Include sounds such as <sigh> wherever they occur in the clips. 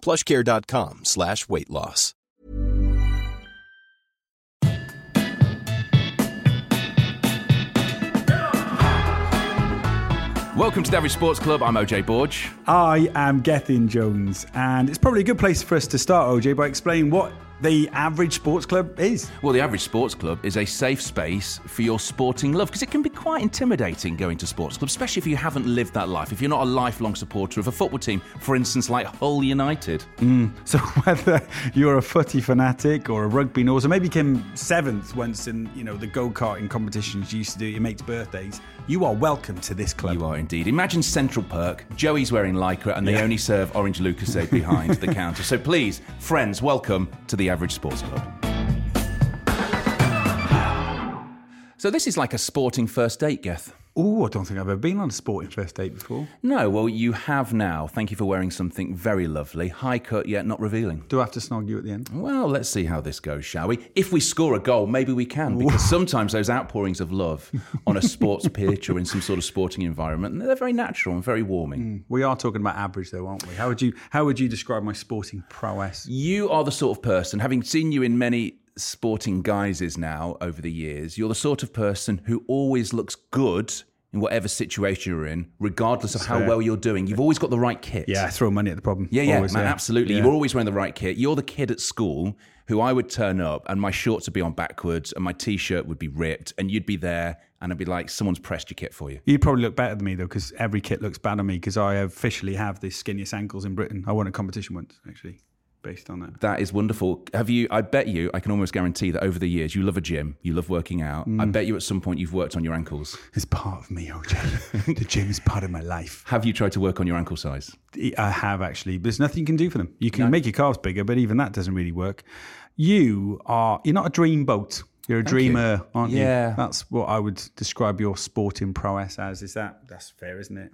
plushcare.com slash weight loss. Welcome to the Average Sports Club. I'm OJ Borg. I am Gethin Jones, and it's probably a good place for us to start, OJ, by explaining what the average sports club is. Well, the Average Sports Club is a safe space for your sporting love because it can be quite intimidating going to sports clubs, especially if you haven't lived that life. If you're not a lifelong supporter of a football team, for instance, like Hull United. Hmm. <laughs> So whether you're a footy fanatic or a rugby nose, or maybe came seventh once in you know the go karting competitions you used to do your mates' birthdays, you are welcome to this club. You are indeed. Imagine Central Perk. Joey's wearing lycra, and they only serve orange Lucozade <laughs> behind the counter. So please, friends, welcome to the Average Sports Club. So this is like a sporting first date, Geth. Oh, I don't think I've ever been on a sporting first date before. No, well, you have now. Thank you for wearing something very lovely, high cut yet not revealing. Do I have to snog you at the end? Well, let's see how this goes, shall we? If we score a goal, maybe we can, because <laughs> sometimes those outpourings of love on a sports pitch or in some sort of sporting environment, they're very natural and very warming. Hmm, we are talking about average, though, aren't we? How would you How would you describe my sporting prowess? You are the sort of person, having seen you in many sporting guises now over the years, you're the sort of person who always looks good in whatever situation you're in, regardless of how well you're doing. You've always got the right kit. Yeah, throw money at the problem. Yeah, yeah, Always, man, absolutely. Yeah. You're always wearing the right kit. You're the kid at school who I would turn up and my shorts would be on backwards and my t-shirt would be ripped and you'd be there and I'd be like, someone's pressed your kit for you. You'd probably look better than me though, because every kit looks bad on me because I officially have the skinniest ankles in Britain. I won a competition once, actually, based on that. That is wonderful. Have you? I bet you. I can almost guarantee that over the years, you love a gym, you love working out. I mm. bet you at some point you've worked on your ankles. <laughs> It's part of me, OJ. the gym is part of my life. Have you tried to work on your ankle size? I have actually. There's nothing you can do for them. You can make your calves bigger, but even that doesn't really work. You are. You're not a dream boat. You're a dreamer, aren't you? Yeah. That's what I would describe your sporting prowess as. Is that? That's fair, isn't it?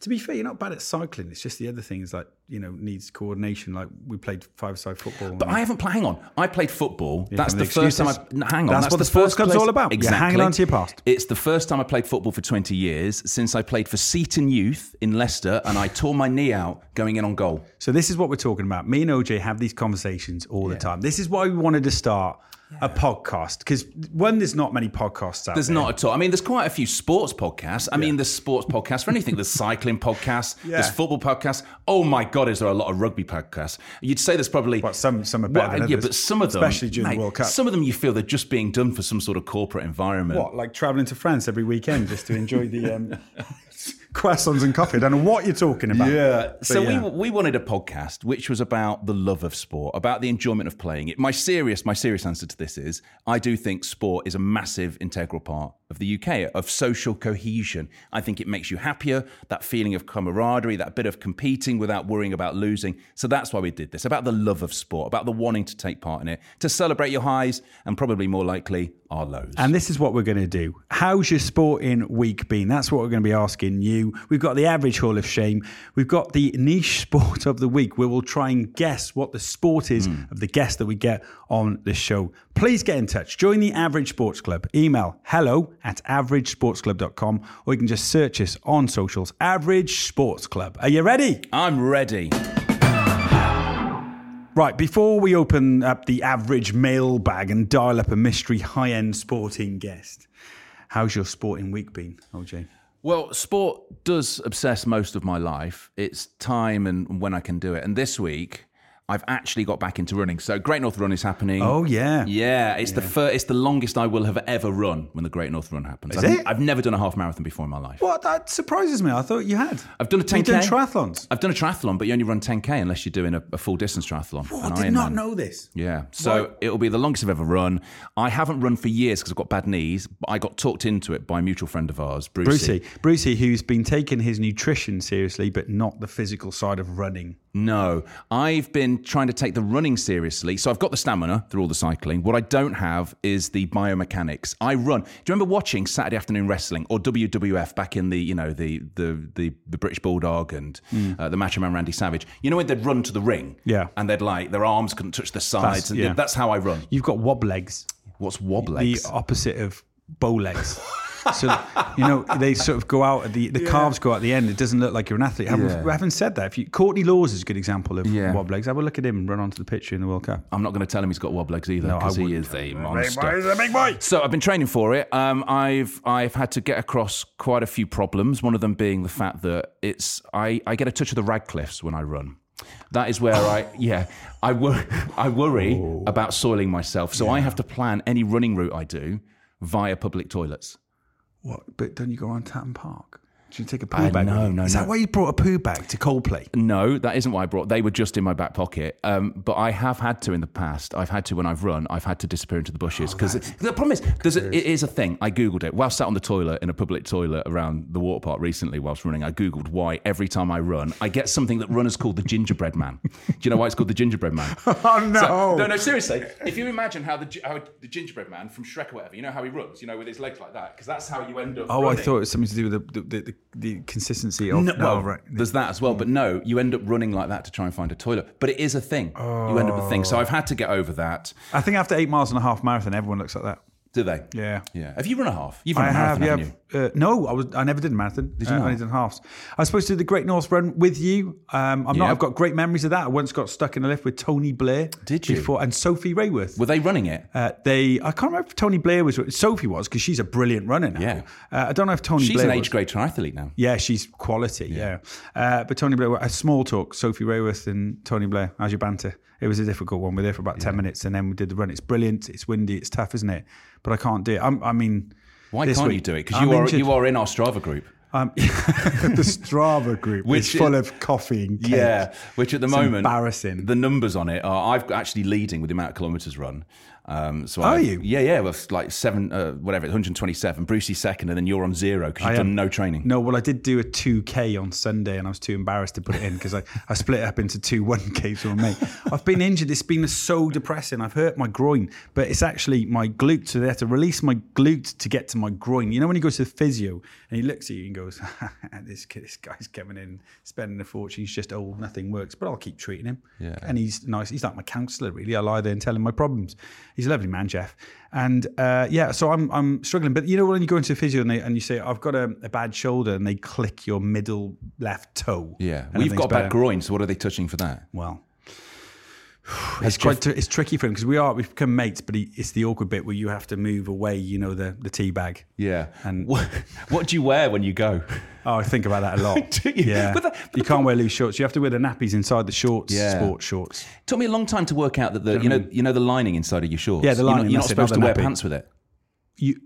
To be fair, you're not bad at cycling. It's just the other things like you know needs coordination. Like we played five-side football. But I haven't. Pl- hang on. I played football. that's the the first time. I, excuses. hang on. That's what the sports club's place- all about. You're Exactly. hanging on to your past. It's the first time I played football for 20 years since I played for Seaton Youth in Leicester, and I tore my knee out going in on goal. So this is what we're talking about. Me and OJ have these conversations all the time. This is why we wanted to start a podcast because one, there's not many podcasts out There's there. not at all. I mean, there's quite a few sports podcasts. I mean, there's sports podcasts for anything. There's cycling podcasts. <laughs> There's football podcasts. Oh my God, is there a lot of rugby podcasts? You'd say there's probably. But some- some are better Well, Yeah, but some of them, especially during the World Cup. Some of them you feel they're just being done for some sort of corporate environment. What, like traveling to France every weekend just to enjoy the um, <laughs> croissants and coffee? I don't know what you're talking about. Yeah. But So yeah. we we wanted a podcast which was about the love of sport, about the enjoyment of playing it. My serious my serious answer to this is I do think sport is a massive integral part of the UK of social cohesion. I think it makes you happier, that feeling of camaraderie, that bit of competing without worrying about losing. So that's why we did this. About the love of sport, about the wanting to take part in it, to celebrate your highs and probably more likely our lows. And this is what we're going to do. How's your sporting week been? That's what we're going to be asking you. We've got the average Hall of Shame. We've got the niche <laughs> sport of the week where we'll try and guess what the sport is hmm. of the guest that we get on the show. Please get in touch. Join the Average Sports Club. Email hello at averagesportsclub.com or you can just search us on socials. Average Sports Club. Are you ready? I'm ready. Right, before we open up the average mailbag and dial up a mystery high end sporting guest, how's your sporting week been, OJ? Well, sport does obsess most of my life. It's time and when I can do it. And this week, I've actually got back into running. So Great North Run is happening. Oh, yeah. yeah. It's the fir- it's the longest I will have ever run when the Great North Run happens. Is I've, it? I've never done a half marathon before in my life. What? That surprises me. I thought you had. I've done a 10k. You've done triathlons. I've done a triathlon, but you only run 10k unless you're doing a, a full distance triathlon. Oh, I did not know this. Yeah, so it'll be the longest I've ever run. I haven't run for years because I've got bad knees, but I got talked into it by a mutual friend of ours, Brucey. Brucey, Brucey, who's been taking his nutrition seriously, but not the physical side of running. No, I've been trying to take the running seriously. So I've got the stamina through all the cycling. What I don't have is the biomechanics. I run. Do you remember watching Saturday afternoon wrestling or WWF back in the you know the the the, the British Bulldog and uh, the Macho Man Randy Savage? You know when they'd run to the ring, Yeah. and they'd like their arms couldn't touch the sides, That's- and yeah. that's how I run. You've got wob legs, What's wob legs? the opposite of bow legs. so you know they sort of go out at the the calves go out at the end. It doesn't look like you're an athlete. Having, Yeah. having said that, if you Courtney Lawes is a good example of Yeah. wob legs. Have a look at him run onto the pitch in the World Cup. I'm not going to tell him he's got wob legs either No, because he is a Big monster. boy, he's a big boy. So I've been training for it. Um, I've I've had to get across quite a few problems. One of them being the fact that it's I, I get a touch of the Radcliffes when I run. That is where I <laughs> yeah I wor- I worry Oh. about soiling myself. So I have to plan any running route I do via public toilets. What? But don't you go on Tatton Park? Do you take a poo Uh, bag? no, no, Is no. that why you brought a poo bag to Coldplay? No, that isn't why I brought. They were just in my back pocket. Um, but I have had to in the past. I've had to when I've run. I've had to disappear into the bushes because the problem is there's a, it is a thing. I googled it while sat on the toilet in a public toilet around the water park recently whilst running. I googled why every time I run I get something that runners call the gingerbread man. Do you know why it's called the gingerbread man? <laughs> Oh no! So- no, no, seriously. If you imagine how the how the gingerbread man from Shrek or whatever, you know how he runs, you know, with his legs like that, because that's how you end up. Oh, I thought it was something to do with the the, the, the consistency of. No, well, right. there's that as well, but no, you end up running like that to try and find a toilet. But it is a thing. You end up a thing. So I've had to get over that. Oh. I think after eight miles and a half marathon, everyone looks like that. Do they? Yeah. Yeah. Have you run a half? You've run I a have, marathon, yeah. Uh, no, I was. I never did a marathon. Did you I not? only done halves. I was supposed to do the Great North Run with you. Um, I'm not. Yeah. I've got great memories of that. I once got stuck in a lift with Tony Blair. Did you? Before and Sophie Raworth. Were they running it? Uh, they, I can't remember if Tony Blair was. Sophie was because she's a brilliant runner now. Yeah. Uh, I don't know if Tony Blair She's Blair an was. age grade triathlete now. Yeah, she's quality. Yeah, Uh, but Tony Blair, a small talk. Sophie Raworth and Tony Blair. How's your banter? It was a difficult one. We are there for about ten minutes, and then we did the run. It's brilliant. It's windy. It's tough, isn't it? But I can't do it. I'm, I mean, Why can't week- you do it? Because you are you are in our Strava group. Um, <laughs> the Strava group, which is full is- of coffee and cake. Yeah, which at the It's moment, embarrassing. The numbers on it are I've actually leading with the amount of kilometres run. Um, so Are I've- you? Yeah, yeah. Well, it's like seven, uh, whatever, 127. Brucey's second, and then you're on zero because you've am- done no training. No, well, I did do a 2K on Sunday and I was too embarrassed to put it in because I, I split it up into two 1Ks with my mate. I've been injured. It's been so depressing. I've hurt my groin, but it's actually my glute. So they have to release my glute to get to my groin. You know, when you go to the physio and he looks at you and goes, <laughs> this, kid, this guy's coming in, spending a fortune. He's just old, nothing works, but I'll keep treating him. Yeah. And he's nice. He's like my counsellor, really. I lie there and tell him my problems. He's a lovely man, Jeff. And uh, yeah, so I'm I'm struggling. But you know when you go into a physio and, they, and you say I've got a, a bad shoulder, and they click your middle left toe. Yeah, and well, you've everything's got a bad groin, so what are they touching for that? Well, it's quite tr- it's tricky for him because we are we've become mates, but he, it's the awkward bit where you have to move away. You know the the tea bag. Yeah. And- what, what do you wear when you go? Oh, I think about that a lot. <laughs> Yeah, But the- but you can't wear loose shorts. You have to wear the nappies inside the shorts. Yeah. sports shorts. It took me a long time to work out that the you know you know the lining inside of your shorts. Yeah, the You're not- lining, You're not, it, not supposed to the wear nappy. pants with it. You,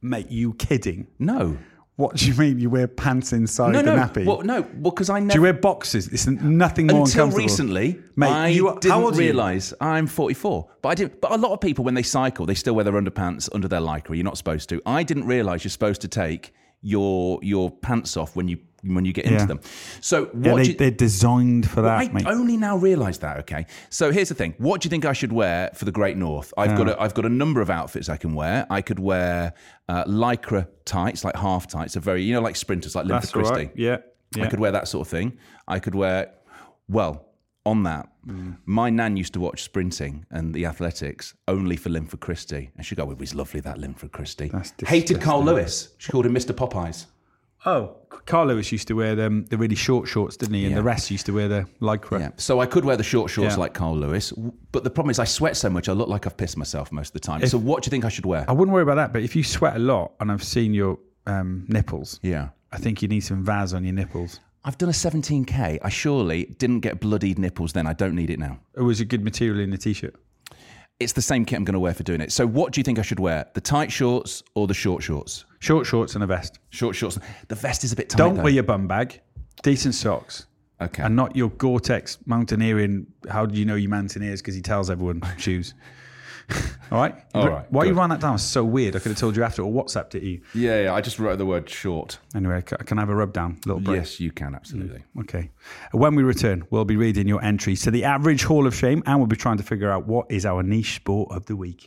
mate, you kidding? No. What do you mean? You wear pants inside No, the no. nappy? Well, no. Well, because I never. Do you wear boxes? It's nothing more until uncomfortable. recently, Mate, I you are- didn't realise I'm 44. But I did. But a lot of people, when they cycle, they still wear their underpants under their lycra. You're not supposed to. I didn't realise you're supposed to take your your pants off when you when you get into Yeah. them. So what? Yeah, they, you- they're designed for that, I mate. only now realise that. Okay, so here's the thing: what do you think I should wear for the Great North? I've got a, I've got a number of outfits I can wear. I could wear uh, lycra tights, like half tights, are very you know like sprinters, like all Christie. right. Yeah, yeah. I could wear that sort of thing. I could wear, well, on that, Mm. my nan used to watch sprinting and the athletics only for Linford Christie, and she'd go, "It was lovely that Linford Christie." Hated Carl Lewis. She called him Mr. Popeyes. Oh, Carl Lewis used to wear them, the really short shorts, didn't he? And Yeah. the rest used to wear the lycra. Yeah. So I could wear the short shorts Yeah. like Carl Lewis, but the problem is I sweat so much I look like I've pissed myself most of the time. so what do you think I should wear? I wouldn't worry about that, but if you sweat a lot, and I've seen your um, nipples, yeah. I think you need some Vaz on your nipples. I've done a 17k. I surely didn't get bloodied nipples then. I don't need it now. Oh, it was a good material in the t-shirt. It's the same kit I'm going to wear for doing it. So, what do you think I should wear? The tight shorts or the short shorts? Short shorts and a vest. Short shorts. The vest is a bit tight. Don't though. wear your bum bag. Decent socks. Okay. And not your Gore-Tex mountaineering. How do you know you mountaineers? Because he tells everyone <laughs> shoes. <laughs> All right. All right, Why you ran that down? It's so weird. I could have told you after or WhatsApped it you. yeah, yeah, I just wrote the word short. Anyway, can I have a rub down? A Little break. Yes, you can, absolutely. Mm, okay. When we return, we'll be reading your entries to the average Hall of Shame and we'll be trying to figure out what is our niche sport of the week.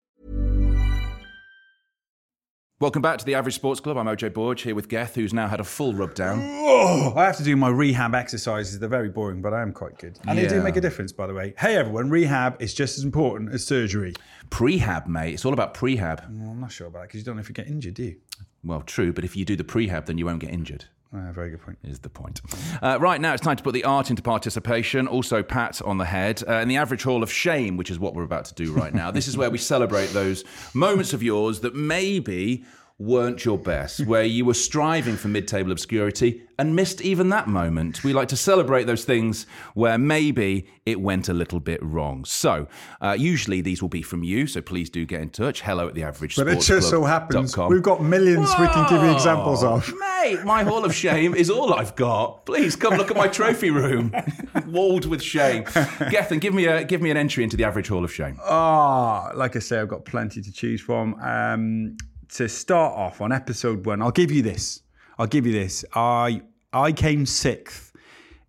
Welcome back to the Average Sports Club. I'm OJ Borg here with Geth, who's now had a full rub down. Oh, I have to do my rehab exercises. They're very boring, but I am quite good. And they do make a difference, by the way. Hey, everyone, rehab is just as important as surgery. Prehab, mate. It's all about prehab. Well, I'm not sure about that because you don't know if you get injured, do you? Well, true, but if you do the prehab, then you won't get injured. Ah, very good point. is the point. Uh, right now, it's time to put the art into participation. Also, pat on the head. Uh, and the average hall of shame, which is what we're about to do right now. this is where we celebrate those moments of yours that maybe weren't your best, <laughs> where you were striving for mid table obscurity and missed even that moment. We like to celebrate those things where maybe it went a little bit wrong. So, uh, usually these will be from you, so please do get in touch. Hello at the average But it just so happens we've got millions we can give you examples of. Mate, my hall of shame is all I've got. Please come look at my trophy room, <laughs> walled with shame. Gethin, give me a give me an entry into the average hall of shame. Ah, like I say, I've got plenty to choose from. Um, to start off on episode one, I'll give you this. I'll give you this. I I came sixth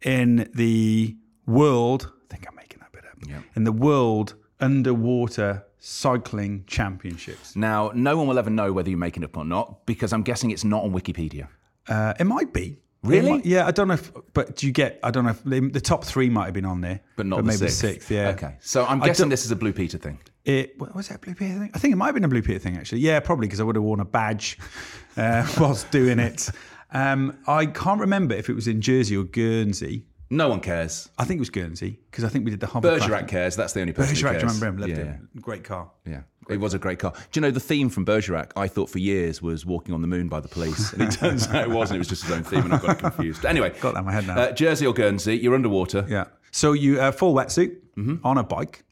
in the world. I think I'm making that bit up. In the world underwater cycling championships. Now, no one will ever know whether you're making it up or not because I'm guessing it's not on Wikipedia. Uh, it might be. Really? Might- yeah, I don't know if. But do you get? I don't know if the, the top three might have been on there, But not the maybe sixth. Yeah. Okay. So I'm guessing this is a Blue Peter thing. It was that a Blue Peter thing? I think it might have been a Blue Peter thing actually. Yeah, probably because I would have worn a badge uh, <laughs> whilst doing it. Um, I can't remember if it was in Jersey or Guernsey. No one cares. I think it was Guernsey because I think we did the hovercraft. Bergerac cares. That's the only person Bergerac, who do you cares. remember him? Loved yeah, him. Great car. Yeah. yeah. It was a great car. Do you know the theme from Bergerac? I thought for years was "Walking on the Moon" by the Police, and it <laughs> turns out it wasn't. It was just his own theme, and I got confused. Anyway, <laughs> Got that in my head now. Uh, Jersey or Guernsey, you're underwater. Yeah. So you uh, full wetsuit Mm-hmm. on a bike,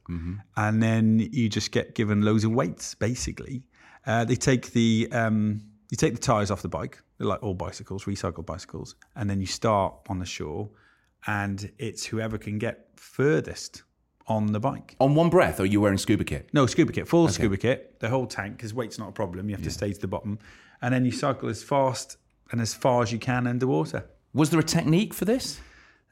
and then you just get given loads of weights. Basically, uh, they take the um, you take the tires off the bike, They're like all bicycles, recycled bicycles, and then you start on the shore, and it's whoever can get furthest on the bike. On one breath, or are you wearing scuba kit? No scuba kit, full scuba kit, the whole tank because weight's not a problem. You have to stay to the bottom, and then you cycle as fast and as far as you can underwater. Was there a technique for this?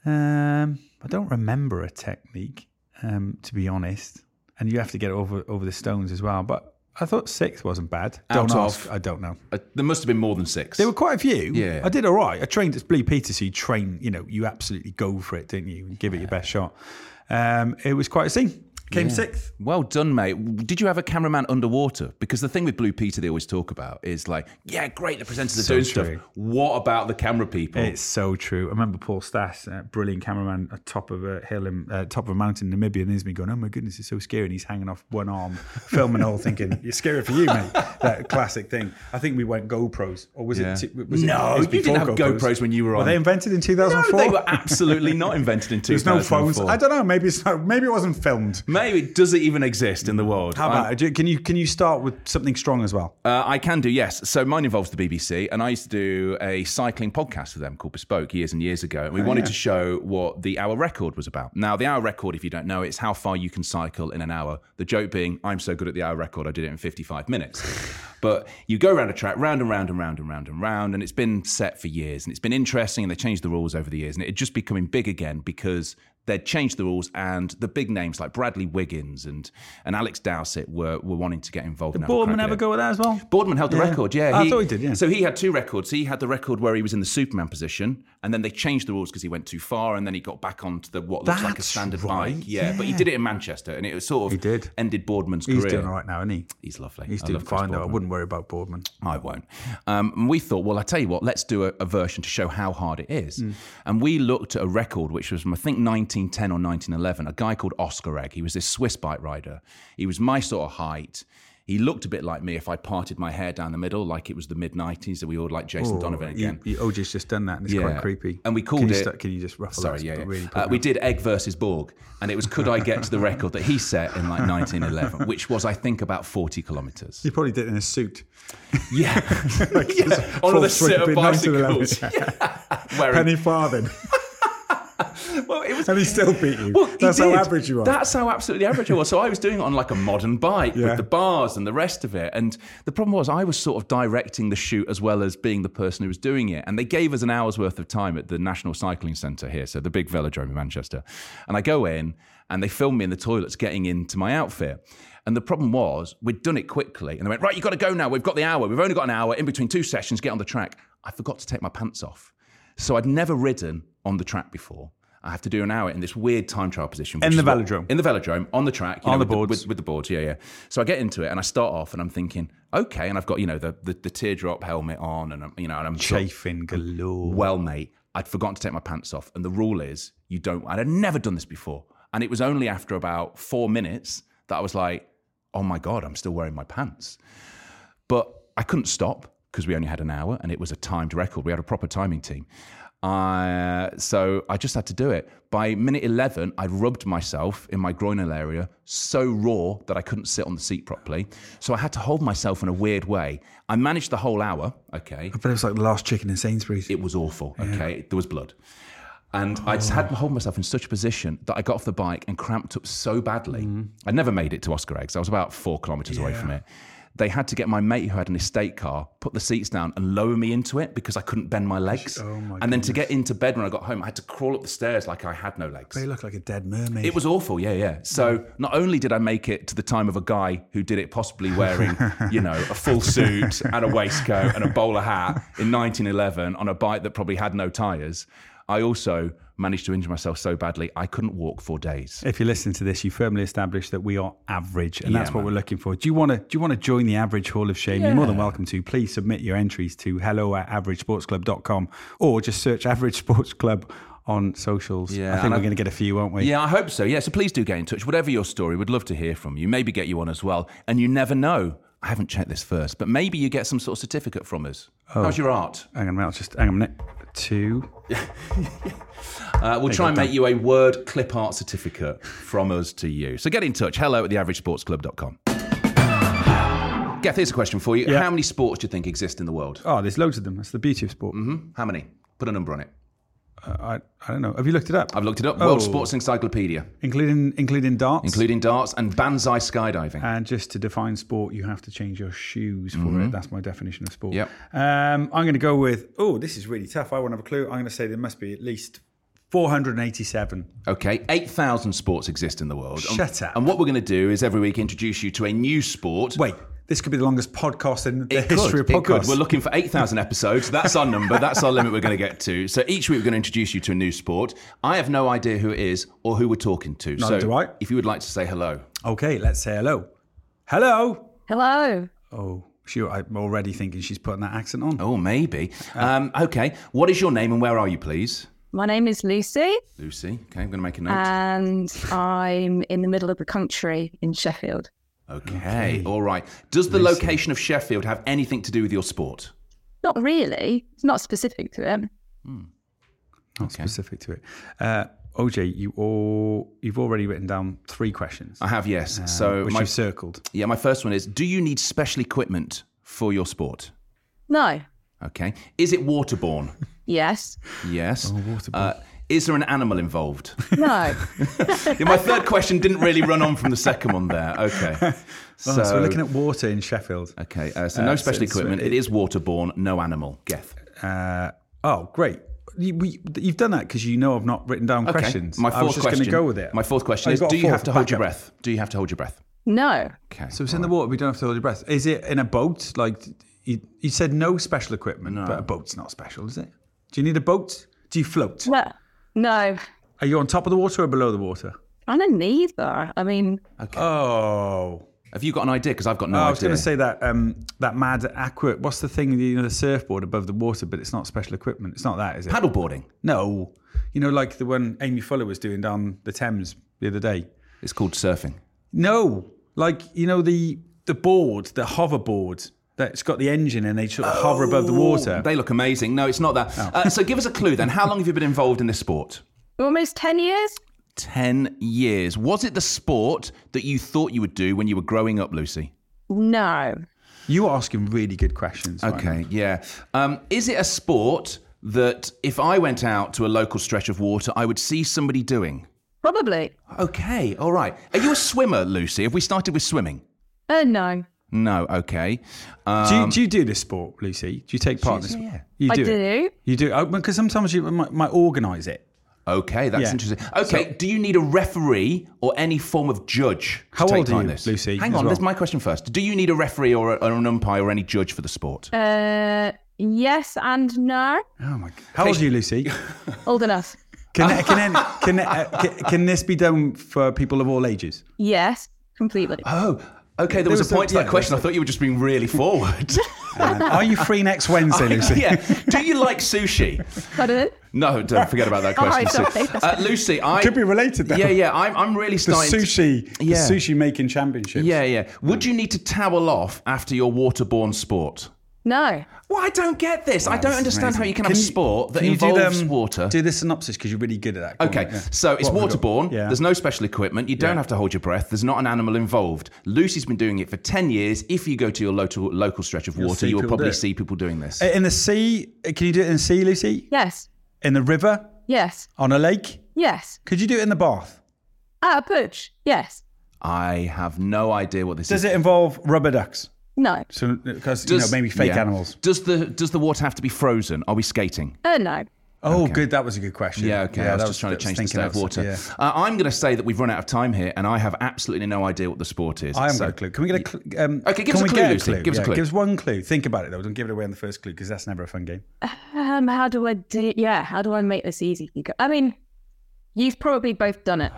Um, I don't remember a technique, um, to be honest. And you have to get over over the stones as well. But I thought sixth wasn't bad. Don't Out ask. of- I don't know. Uh, there must have been more than six. There were quite a few. Yeah. I did all right. I trained at Blue Peter, so you train. You know, you absolutely go for it, didn't you? And give it your best shot. Um, it was quite a scene. Came Yeah. sixth. Well done, mate. Did you have a cameraman underwater? Because the thing with Blue Peter they always talk about is like, yeah, great, the presenters are So doing true. stuff. What about the camera people? It's so true. I remember Paul Stas, uh, brilliant cameraman, at top of a hill, in, uh, top of a mountain in Namibia, and there's me going, "Oh my goodness, it's so scary!" And he's hanging off one arm, <laughs> filming all, thinking, "You're scary for you, mate." That classic thing. I think we went GoPros, or was Yeah. it? Was No, it, was you didn't have GoPros when you were on. Were they invented in no, 2004? they were absolutely not invented in <laughs> 2004. There's no 2004. phones. I don't know. Maybe it's not, maybe it wasn't filmed. Maybe does it even exist in the world? How about can you can you start with something strong as well? Uh, I can do, yes. So mine involves the BBC, and I used to do a cycling podcast for them called Bespoke years and years ago. And we wanted to show what the hour record was about. Now, the hour record, if you don't know, it's how far you can cycle in an hour. The joke being, I'm so good at the hour record, I did it in 55 minutes. <sighs> but you go around a track, round and round and round and round and round, and it's been set for years. And it's been interesting, and they changed the rules over the years. And it had just becoming big again because they'd changed the rules, and the big names like Bradley Wiggins and, and Alex Dowsett were, were wanting to get involved. have a Boardman at ever go with that as well? Boardman held the Yeah. record, yeah. I thought he did, yeah. So he had two records. He had the record where he was in the Superman position, and then they changed the rules because he went too far, and then he got back onto the what looks like a standard right, bike. Yeah, but he did it in Manchester, and it was sort of He did. ended Boardman's He's career. doing all right now, isn't he? He's lovely. He's doing fine though. I wouldn't worry about Boardman. I won't. Um, and we thought, well, I tell you what, let's do a, a version to show how hard it is. Mm. And we looked at a record which was from I think 1910 or 1911. A guy called Oscar Egg. He was this Swiss bike rider. He was my sort of height. He looked a bit like me if I parted my hair down the middle, like it was the mid 90s, that we all like Jason Donovan again. You, you, OJ's just done that, and it's Yeah. quite creepy. And we called can you it- can you just ruffle Sorry, yeah, yeah. Really Uh, we did Egg versus Borg, and it was could I get to the record that he set in like 1911, which was I think about 40 kilometres. You probably did it in a suit. Yeah, <laughs> Like, yeah. on the set of bicycles. <laughs> Yeah. Wearing Penny farthing. <laughs> well, it was and he still beat you. Well, That's how average you are. That's how absolutely average I was. So I was doing it on like a modern bike Yeah. with the bars and the rest of it. And the problem was I was sort of directing the shoot as well as being the person who was doing it. And they gave us an hour's worth of time at the National Cycling Centre here, so the big velodrome in Manchester. And I go in and they film me in the toilets getting into my outfit. And the problem was we'd done it quickly. And they went, right, you've got to go now. We've got the hour. We've only got an hour in between two sessions. Get on the track. I forgot to take my pants off. So I'd never ridden on the track before. I have to do an hour in this weird time trial position. In the is what- velodrome? in the velodrome, on the track, you On know, the with boards. with, with the boards, yeah, yeah. So I get into it and I start off and I'm thinking, okay, and I've got you know the the, the teardrop helmet on and I'm, you know and I'm sort of- Chafing galore. well, mate, I'd forgotten to take my pants off, and the rule is you don't. I'd never done this before, and it was only after about four minutes that I was like, oh my god, I'm still wearing my pants. But I couldn't stop because we only had an hour and it was a timed record. We had a proper timing team. Uh, so I just had to do it. By minute 11, I'd rubbed myself in my groinal area so raw that I couldn't sit on the seat properly. So I had to hold myself in a weird way. I managed the whole hour, okay. But it was like the last chicken in Sainsbury's. It was awful, okay. There was blood. And I just had to hold myself in such a position that I got off the bike and cramped up so badly. I never made it to Oscar Eggs. I was about four kilometres away from it. They had to get my mate who had an estate car, put the seats down and lower me into it because I couldn't bend my legs. Oh and then to get into bed when I got home, I had to crawl up the stairs like I had no legs. They look like a dead mermaid. It was awful, yeah, yeah. So not only did I make it to the time of a guy who did it possibly wearing, <laughs> you know, a full suit and a waistcoat and a bowler hat in 1911 on a bike that probably had no tyres, I also managed to injure myself so badly I couldn't walk for days. If you listen to this, you firmly established that we are average, and Yeah, that's what man. we're looking for. Do you want to? Do you want to join the Average Hall of Shame? You're more than welcome to. Please submit your entries to hello at averagesportsclub.com or just search Average Sports Club on socials. Yeah, I think we're going to get a few, aren't we? Yeah, I hope so. Yeah, so please do get in touch. Whatever your story, we'd love to hear from you. Maybe get you on as well. And you never know. I haven't checked this first, but maybe you get some sort of certificate from us. Oh. How's your art? Hang on. I'll just hang on a minute. Two. <laughs> Uh, we'll try and make you a word clip art certificate from us to you. So get in touch. Hello at theaveragesportsclub.com. Geth, here's a question for you. Yeah. How many sports do you think exist in the world? Oh, there's loads of them. That's the beauty of sport. Mm-hmm. How many? Put a number on it. I, I don't know. Have you looked it up? I've looked it up. Oh. World Sports Encyclopedia, including including darts. including darts and banzai skydiving. And just to define sport, you have to change your shoes for it. That's my definition of sport. Yep. Um, I'm going to go with, oh, this is really tough. I won't have a clue. I'm going to say there must be at least 487. Okay, 8,000 sports exist in the world. Shut and, up. And what we're going to do is every week introduce you to a new sport. Wait, This could be the longest podcast in the It history could, of it could. podcasts. We're looking for 8,000 episodes. That's our number. That's our limit we're going to get to. So each week we're going to introduce you to a new sport. I have no idea who it is or who we're talking to. Neither so do I. if you would like to say hello. okay, let's say hello. Hello. Hello. Oh, she, I'm already thinking she's putting that accent on. Oh, maybe. Um, okay. What is your name and where are you, please? My name is Lucy, Lucy. Okay, I'm going to make a note. and I'm in the middle of the country in Sheffield. Okay. All right. Does the location of Sheffield have anything to do with your sport? Not really. It's not specific to it. Not specific to it. Uh, OJ, you all, you've already written down three questions, I have, yes. so which my, you've circled. yeah, my first one is: Do you need special equipment for your sport? No. Okay. Is it waterborne? <laughs> Yes. yes. Oh, Uh, is there an animal involved? No. <laughs> Yeah, my third question didn't really run on from the second one there. Okay. <laughs> So, so we're looking at water in Sheffield. Okay, uh, so no Uh, special so it's- equipment. It is waterborne, no animal. Geth. Uh, oh, great. You, we, you've done that because you know I've not written down Okay. questions. My I was fourth just question. going to go with it. My fourth question Oh, is: Do you have to hold your up. breath? Do you have to hold your breath? No. Okay. So it's in the water. We don't have to hold your breath. Is it in a boat? Like you, you said, no special equipment, No. but a boat's not special, is it? Do you need a boat? Do you float? No. No. Are you on top of the water or below the water? Kind of neither. I mean, Okay. Oh, Have you got an idea? Because I've got no Oh, I was going to say that um, that mad aqua. What's the thing? You know, the surfboard above the water, but it's not special equipment. It's not that, is it? paddleboarding. No, you know, like the one Amy Fuller was doing down the Thames the other day. It's called surfing. No, like you know the the board, the hoverboard that's got the engine and they sort of hover above the water. They look amazing. No, it's not that. Oh. Uh, so give us a clue then. How long have you been involved in this sport? almost 10 years? 10 years. Was it the sport that you thought you would do when you were growing up, Lucy? No. You are asking really good questions. right? Okay, yeah. Um, is it a sport that if I went out to a local stretch of water, I would see somebody doing? Probably. Okay, all right. Are you a swimmer, Lucy? Have we started with swimming? Uh, no. No, okay. Um, Do you, do you do this sport, Lucy? Do you take part in this? yeah, yeah. You I do. it? do. You do because sometimes you might, might organise it. Okay, that's Yeah. interesting. Okay, do you need a referee or any form of judge to How take old are you, this? Lucy, Hang on, well? that's my question first. Do you need a referee or, a, or an umpire or any judge for the sport? Uh, yes and no. Oh my! God. How old are you, Lucy? <laughs> Old enough. Can <laughs> can can, uh, can, can this be done for people of all ages? Yes. Completely. oh, okay. There was, was a a- point to that yeah, question. I thought you were just being really forward. And <laughs> are you free next Wednesday, <laughs> Lucy? yeah. Do you like sushi? Pardon? No, don't forget about that <laughs> All question. right, Sue. sorry. Uh, Lucy, I Could be related, though. Yeah, yeah. I'm, I'm really The starting. to- sushi, Yeah. the sushi making championships. yeah, yeah. Would you need to towel off after your waterborne sport? No. Well, I don't get this. I don't That's understand how you can, have a you- sport that can you do involves them- water. Do the synopsis because you're really good at that. Go Okay, yeah. so it's What have we got? waterborne. Yeah. There's no special equipment. You don't Yeah. have to hold your breath. There's not an animal involved. Lucy's been doing it for 10 years. If you go to your local, local stretch of You'll water, you will probably see people doing this. In the sea, can you do it in the sea, Lucy? Yes. In the river? Yes. On a lake? Yes. Could you do it in the bath? Ah, push. Yes. I have no idea what this Does is. it involve rubber ducks? No. So, because you know, maybe fake yeah. animals. Does the does the water have to be frozen? Are we skating? Uh, no. Oh, good. That was a good question. Yeah, okay. I was that just trying to change the thinking state of water. Yeah. Uh, I'm going to say that we've run out of time here, and I have absolutely no idea what the sport is. I haven't So- got a clue. Can we get a clue? Um, Okay, give can us a we clue, get Lucy. Give us a clue. Give us one clue. Think about it though. Don't give it away on the first clue because that's never a fun game. Um, how do I do? Yeah. How do I make this easy? you go- I mean, you've probably both done it.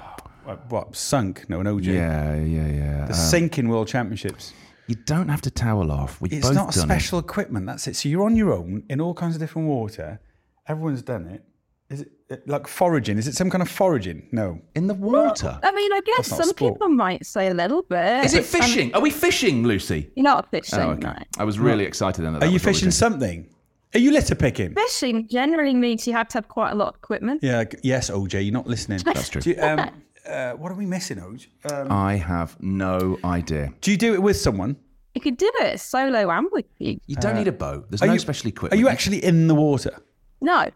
What? what sunk? No, an OG. Yeah, yeah, yeah. The Uh, sinking World Championships. You don't have to towel off. We've It's both not done special equipment. That's it. So you're on your own in all kinds of different water. Everyone's done it. Is it uh, like foraging? Is it some kind of foraging? No. in the water. I mean, I guess some sport. people might say a little bit. Is it Um, fishing? Are we fishing, Lucy? You're not fishing. Oh, okay. no. I was really excited then. That Are that you was what we fishing something? Are you litter picking? Fishing generally means you have to have quite a lot of equipment. Yeah. Yes, OJ. You're not listening. That's true. Do you, um, <laughs> uh, what are we missing, OJ? Um, I have no idea. do you do it with someone? You could do it solo and with you. You don't need a boat. There's Uh, Are no you, special Are equipment. you actually in the water? No.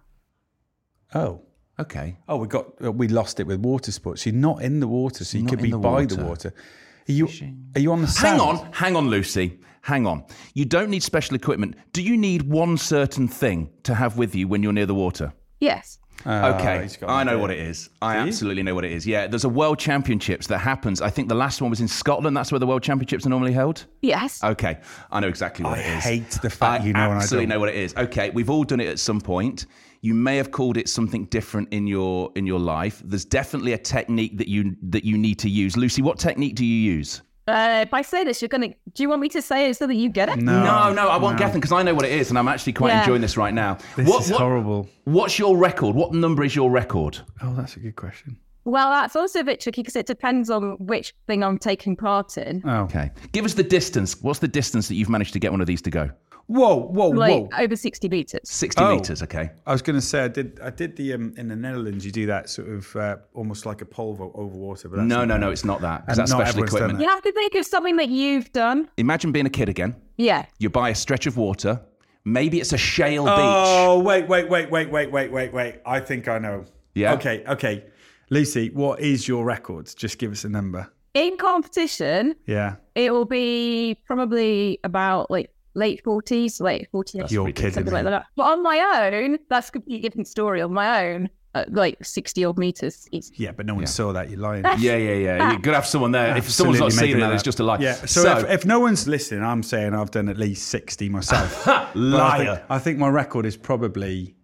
Oh. Okay. Oh, we got uh, we lost it with water sports. You're not in the water, so you Not could in be the by the water. water. Are you are you on the Hang on, hang on, Lucy. Hang on. You don't need special equipment. Do you need one certain thing to have with you when you're near the water? Yes. Uh, okay, I know idea. what it is. I Do you? absolutely know what it is. Yeah, there's a World Championships that happens. I think the last one was in Scotland. That's where the World Championships are normally held. Yes. Okay, I know exactly what I it is. hate the fact I you know and I absolutely don't. know what it is. Okay, we've all done it at some point. You may have called it something different in your in your life. There's definitely a technique that you that you need to use. Lucy, what technique do you use? Uh, if I say this, you're gonna. Do you want me to say it so that you get it? No, no, no, I won't get them because I know what it is, and I'm actually quite Yeah. enjoying this right now. This what, is what- horrible. What's your record? What number is your record? Oh, that's a good question. Well, that's also a bit tricky because it depends on which thing I'm taking part in. Oh, Okay, give us the distance. What's the distance that you've managed to get one of these to go? Whoa, whoa, like whoa! over 60 meters. 60 Oh. meters. Okay. I was going to say I did. I did the um, in the Netherlands. You do that sort of uh, almost like a pole vault over water. But that's No, no, no, it's not that. Because that's not special everyone's done equipment. You have to think of something that you've done. Imagine being a kid again. Yeah. You buy a stretch of water. Maybe it's a shale beach. Oh wait, wait, wait, wait, wait, wait, wait, wait! I think I know. Yeah? Okay, okay. Lucy, what is your record? Just give us a number. In competition, Yeah. it will be probably about like late 40s, late 40s, You're ridiculous. kidding something like that. But on my own, that's a completely different story. On my own, uh, like 60 odd meters. It's, Yeah, but no one saw that. You're lying. <laughs> Yeah, yeah, yeah. You've got to have someone there. If someone's not Absolutely seen it, that it's just a lie. Yeah. So, if, if no one's listening, I'm saying I've done at least 60 myself. <laughs> But I think, liar. I think my record is probably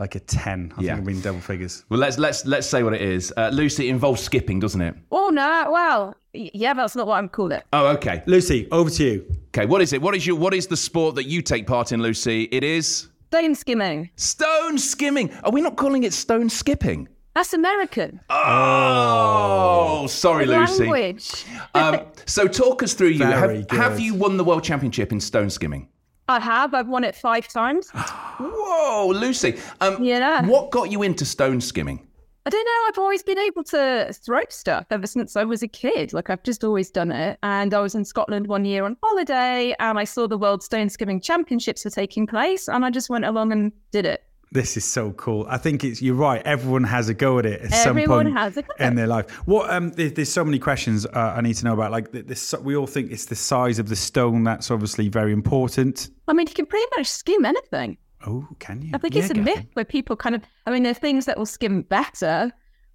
like a 10. I Yeah. think I've been double figures. Well, let's let's let's say what it is. Uh, Lucy, it involves skipping, doesn't it? oh, no. Well, yeah, that's not what I'm calling it. Oh, okay. Lucy, over to you. Okay. What is it? What is your what is the sport that you take part in, Lucy? It is Stone skimming. stone skimming. Are we not calling it stone skipping? That's American. Oh, sorry, Lucy. Language. Um, <laughs> so talk us through you. Very Have, have you won the world championship in stone skimming? I have. I've won it five times. <gasps> Whoa, Lucy. Um, Yeah. What got you into stone skimming? I don't know. I've always been able to throw stuff ever since I was a kid. Like I've just always done it. And I was in Scotland one year on holiday, and I saw the World Stone Skimming Championships were taking place, and I just went along and did it. This is so cool. I think it's you're right. Everyone has a go at it at some point has a go. in their life. What um, there's, there's so many questions uh, I need to know about. Like this, we all think it's the size of the stone that's obviously very important. I mean, you can pretty much skim anything. Oh, can you? I think Yeah, it's a myth where people kind of. I mean, there are things that will skim better,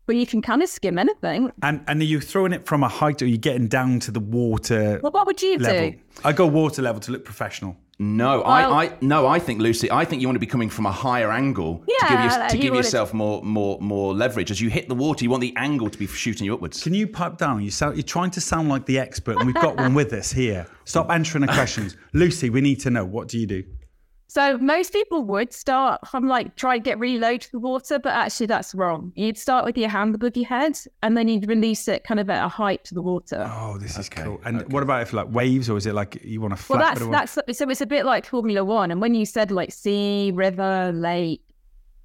but you can kind of skim anything. And and are you throwing it from a height, or are you getting down to the water Well, what would you level? do? I go water level to look professional. No, Well- I, I no, I think Lucy. I think you want to be coming from a higher angle to give, Yeah, your, to you give wanted- yourself more, more, more leverage. As you hit the water, you want the angle to be shooting you upwards. Can you pipe down? You sound, you're trying to sound like the expert, and we've got one with us here. Stop <laughs> answering the questions, Lucy. We need to know. What do you do? So most people would start from like try and get really low to the water, but actually that's wrong. You'd start with your hand above your head, and then you'd release it kind of at a height to the water. Oh, this is cool. And what about if like waves, or is it like you want to flat? well, bit of that's water? that's so it's a bit like Formula One. And when you said like sea, river, lake,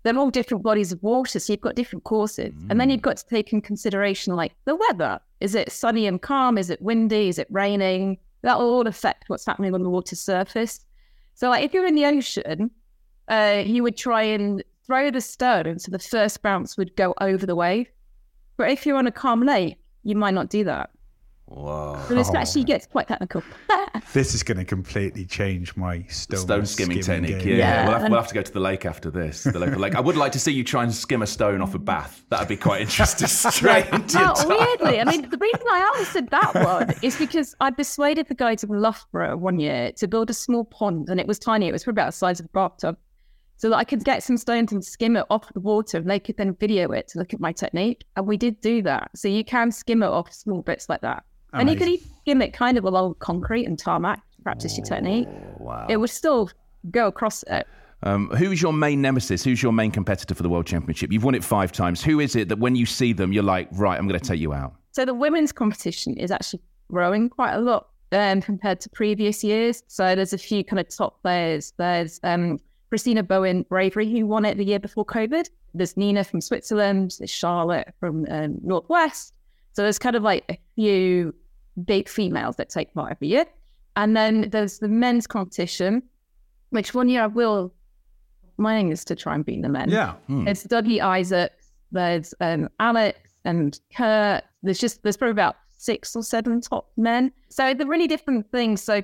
they're all different bodies of water, so you've got different courses, and then you've mm. got to take in consideration like the weather. Is it sunny and calm? Is it windy? Is it raining? That will all affect what's happening on the water surface. So, like if you're in the ocean, uh, you would try and throw the stone, so the first bounce would go over the wave. But if you're on a calm lake, you might not do that. Whoa. So this actually gets quite technical. <laughs> This is going to completely change my stone, Stone skimming, technique. game. Yeah, Yeah. We'll, have, we'll have to go to the lake after this. The local lake. I would like to see you try and skim a stone off a bath. That'd be quite interesting. Straight into Well, weirdly, I mean, the reason I answered that one is because I persuaded the guys in Loughborough one year to build a small pond, and it was tiny. It was probably about the size of a bathtub, so that I could get some stones and skim it off the water, and they could then video it to look at my technique. And we did do that. So you can skim it off small bits like that, and you could Amazing. even it kind of along concrete and tarmac to practice your technique. Wow. It would still go across it. Um, who's your main nemesis? Who's your main competitor for the world championship? You've won it five times. Who is it that when you see them, you're like, right, I'm going to take you out? So the women's competition is actually growing quite a lot um, compared to previous years. So there's a few kind of top players. There's um, Christina Bowen Bravery, who won it the year before COVID. There's Nina from Switzerland. There's Charlotte from um, Northwest. So there's kind of like a few big females that take part every year. And then there's the men's competition, which one year I will. My aim is to try and beat the men. Yeah. It's Dougie Isaacs, there's um, Alex and Kurt. There's just there's probably about six or seven top men. So they're really different things. So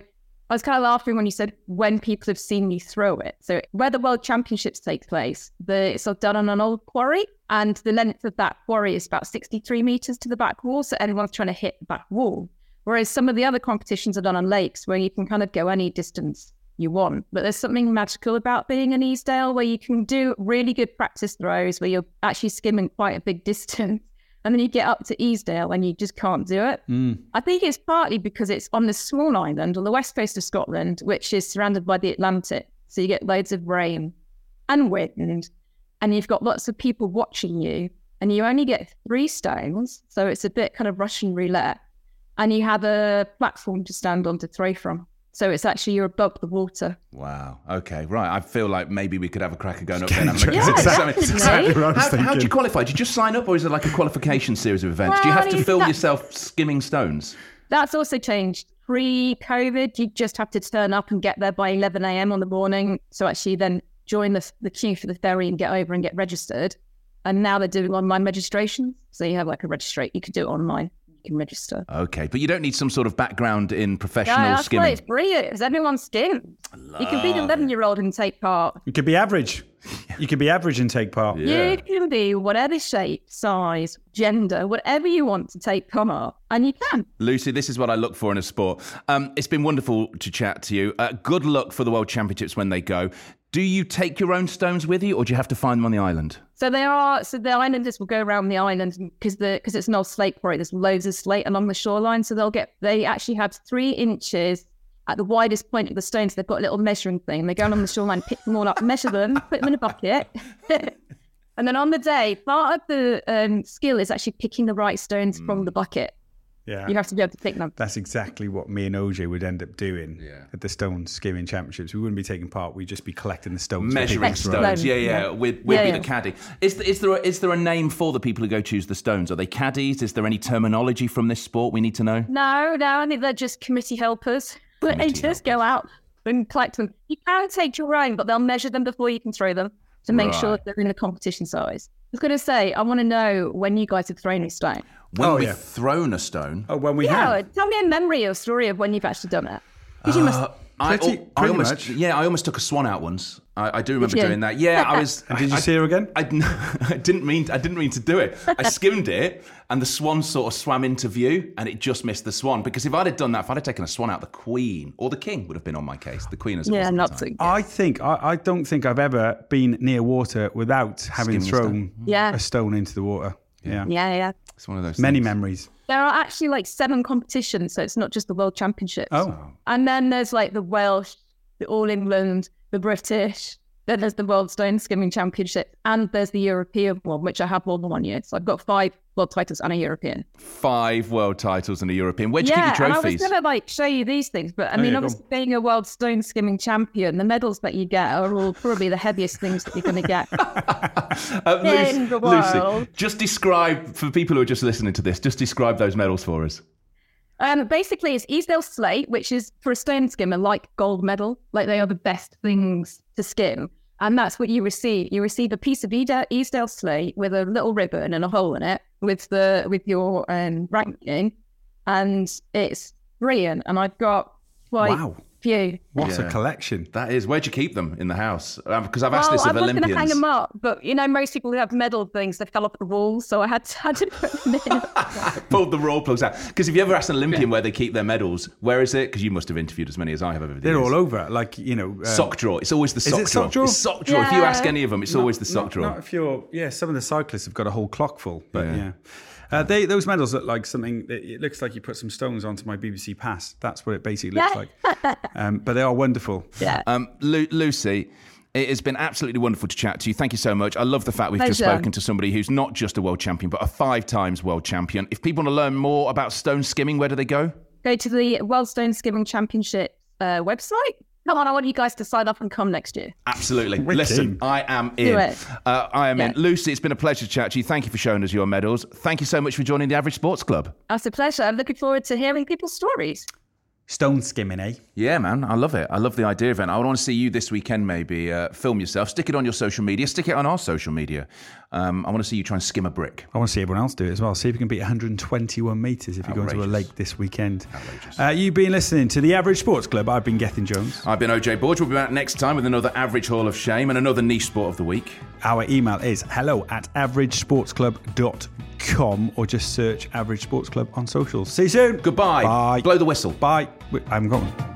I was kind of laughing when you said when people have seen you throw it. So where the World Championships take place, the, it's all done on an old quarry, and the length of that quarry is about 63 meters to the back wall. So anyone's trying to hit the back wall. Whereas some of the other competitions are done on lakes where you can kind of go any distance you want. But there's something magical about being in Easdale where you can do really good practice throws where you're actually skimming quite a big <laughs> distance and then you get up to Easdale and you just can't do it. Mm. I think it's partly because it's on this small island on the west coast of Scotland, which is surrounded by the Atlantic. So you get loads of rain and wind, and you've got lots of people watching you, and you only get three stones. So it's a bit kind of Russian roulette. And you have a platform to stand on to throw from. So it's actually you're above the water. Wow. Okay. Right. I feel like maybe we could have a cracker going up there. and Yeah, having a- definitely. exactly what How, how do you qualify? Do you just sign up, or is it like a qualification series of events? do you have to film not- yourself skimming stones? That's also changed. Pre COVID, you just have to turn up and get there by 11 a.m. on the morning. So actually, then join the, the queue for the ferry and get over and get registered. And now they're doing online registration. So you have like a registrate. You can do it online. You can register. Okay, but you don't need some sort of background in professional Yeah, that's why skimming. it's brilliant because everyone skims. You can be an 11 year old and take part. You could be average. You could be average and take part. Yeah. You can be whatever shape, size, gender, whatever you want to take part, and you can. Lucy, this is what I look for in a sport. Um, it's been wonderful to chat to you. Uh, good luck for the World Championships when they go. Do you take your own stones with you, or do you have to find them on the island? So there are so the islanders will go around the island because the because it's an old slate quarry. There's loads of slate along the shoreline, so they'll get they actually have three inches at the widest point of the stones. They've got a little measuring thing. They go along the shoreline, pick them all up, measure them, put them in a bucket. <laughs> And then on the day, part of the um, skill is actually picking the right stones from the bucket. Yeah. You have to be able to pick them. That's exactly what me and OJ would end up doing at the stone skimming championships. We wouldn't be taking part. We'd just be collecting the stones. Measuring people to Excellent. throw. stones, yeah, yeah. Yeah. We'd, we'd Yeah, be yeah. the caddy. Is, th- is there a, is there a name for the people who go choose the stones? Are they caddies? Is there any terminology from this sport we need to know? No, no, I think they're just committee helpers. But they Committee just go out and collect them. You can take your own, but they'll measure them before you can throw them to make sure they're in a competition size. I was going to say, I want to know when you guys have thrown a stone. When Oh, we've yeah. thrown a stone, Oh, when we Yeah, have. tell me a memory or story of when you've actually done it. 'Cause you must. Uh, I, Pretty- I almost, much. yeah, I almost took a swan out once. I, I do remember doing that. Yeah, I was. <laughs> And did you I, see her again? I, <laughs> I didn't mean. I didn't mean to do it. I skimmed it, and the swan sort of swam into view, and it just missed the swan. Because if I'd have done that, if I'd have taken a swan out, the queen or the king would have been on my case. The queen, as it was yeah, at the not time. so. good. I think I, I don't think I've ever been near water without having Skimming a thrown Yeah. a stone into the water. Yeah. Yeah, yeah. It's one of those. Many things. memories. There are actually like seven competitions, so it's not just the World Championships. Oh. And then there's like the Welsh, the All England, the British. Then there's the World Stone Skimming Championship, and there's the European one, which I have more than one year. So I've got five world titles and a European. Five world titles and a European. Where'd you yeah, keep your and I was gonna like show you these things, but I Oh, mean, yeah, obviously, being a world stone skimming champion, the medals that you get are all probably the heaviest things that you're gonna get. <laughs> Uh, in the world. Lucy, just describe for people who are just listening to this. Just describe those medals for us. Um, basically, it's Easdale Slate, which is for a stone skimmer like gold medal, like they are the best things to skim. And that's what you receive. You receive a piece of Easdale Slate with a little ribbon and a hole in it with the with your um, ranking, and it's brilliant. And I've got Wow. Few. What Yeah. a collection. That is. Where'd you keep them in the house? Because I've asked well, this I of was going to hang them up, but you know, most people who have medal things, they fell off the wall, so I had to, <laughs> had to put them in. <laughs> Pulled the raw plugs out. Because if you ever asked an Olympian where they keep their medals, where is it? Because you must have interviewed as many as I have over the They're years. all over. Like, you know. um, Sock drawer. It's always the sock is it sock drawer? It's sock drawer. If you ask any of them, it's always the sock not, drawer. Not if you're, yeah, some of the cyclists have got a whole clock full, but Yeah. Yeah. Uh, they, those medals look like something. that- It looks like you put some stones onto my BBC Pass. That's what it basically looks like. Um, but they are wonderful. yeah. Um, Lu- Lucy, it has been absolutely wonderful to chat to you. Thank you so much. I love the fact we've just spoken to somebody who's not just a world champion, but a five times world champion. If people want to learn more about stone skimming, where do they go? Go to the World Stone Skimming Championship uh, website. Come on, I want you guys to sign up and come next year. Absolutely. We're Listen, keen. I am Do in. it. Uh, I am in. Lucy, it's been a pleasure to chat to you. Thank you for showing us your medals. Thank you so much for joining the Average Sports Club. That's a pleasure. I'm looking forward to hearing people's stories. Stone skimming, eh? Yeah, man, I love it. I love the idea of it. I would want to see you this weekend. Maybe uh, film yourself, stick it on your social media, stick it on our social media. Um, I want to see you try and skim a brick. I want to see everyone else do it as well. See if you can beat 121 metres if you're going to a lake this weekend. Outrageous. Uh, you've been listening to the Average Sports Club. I've been Gethin Jones. I've been OJ Borg. We'll be back next time with another Average Hall of Shame and another niche sport of the week. Our email is hello at averagesportsclub.com or just search Average Sports Club on socials. See you soon. Goodbye. Bye. Blow the whistle. Bye. I'm I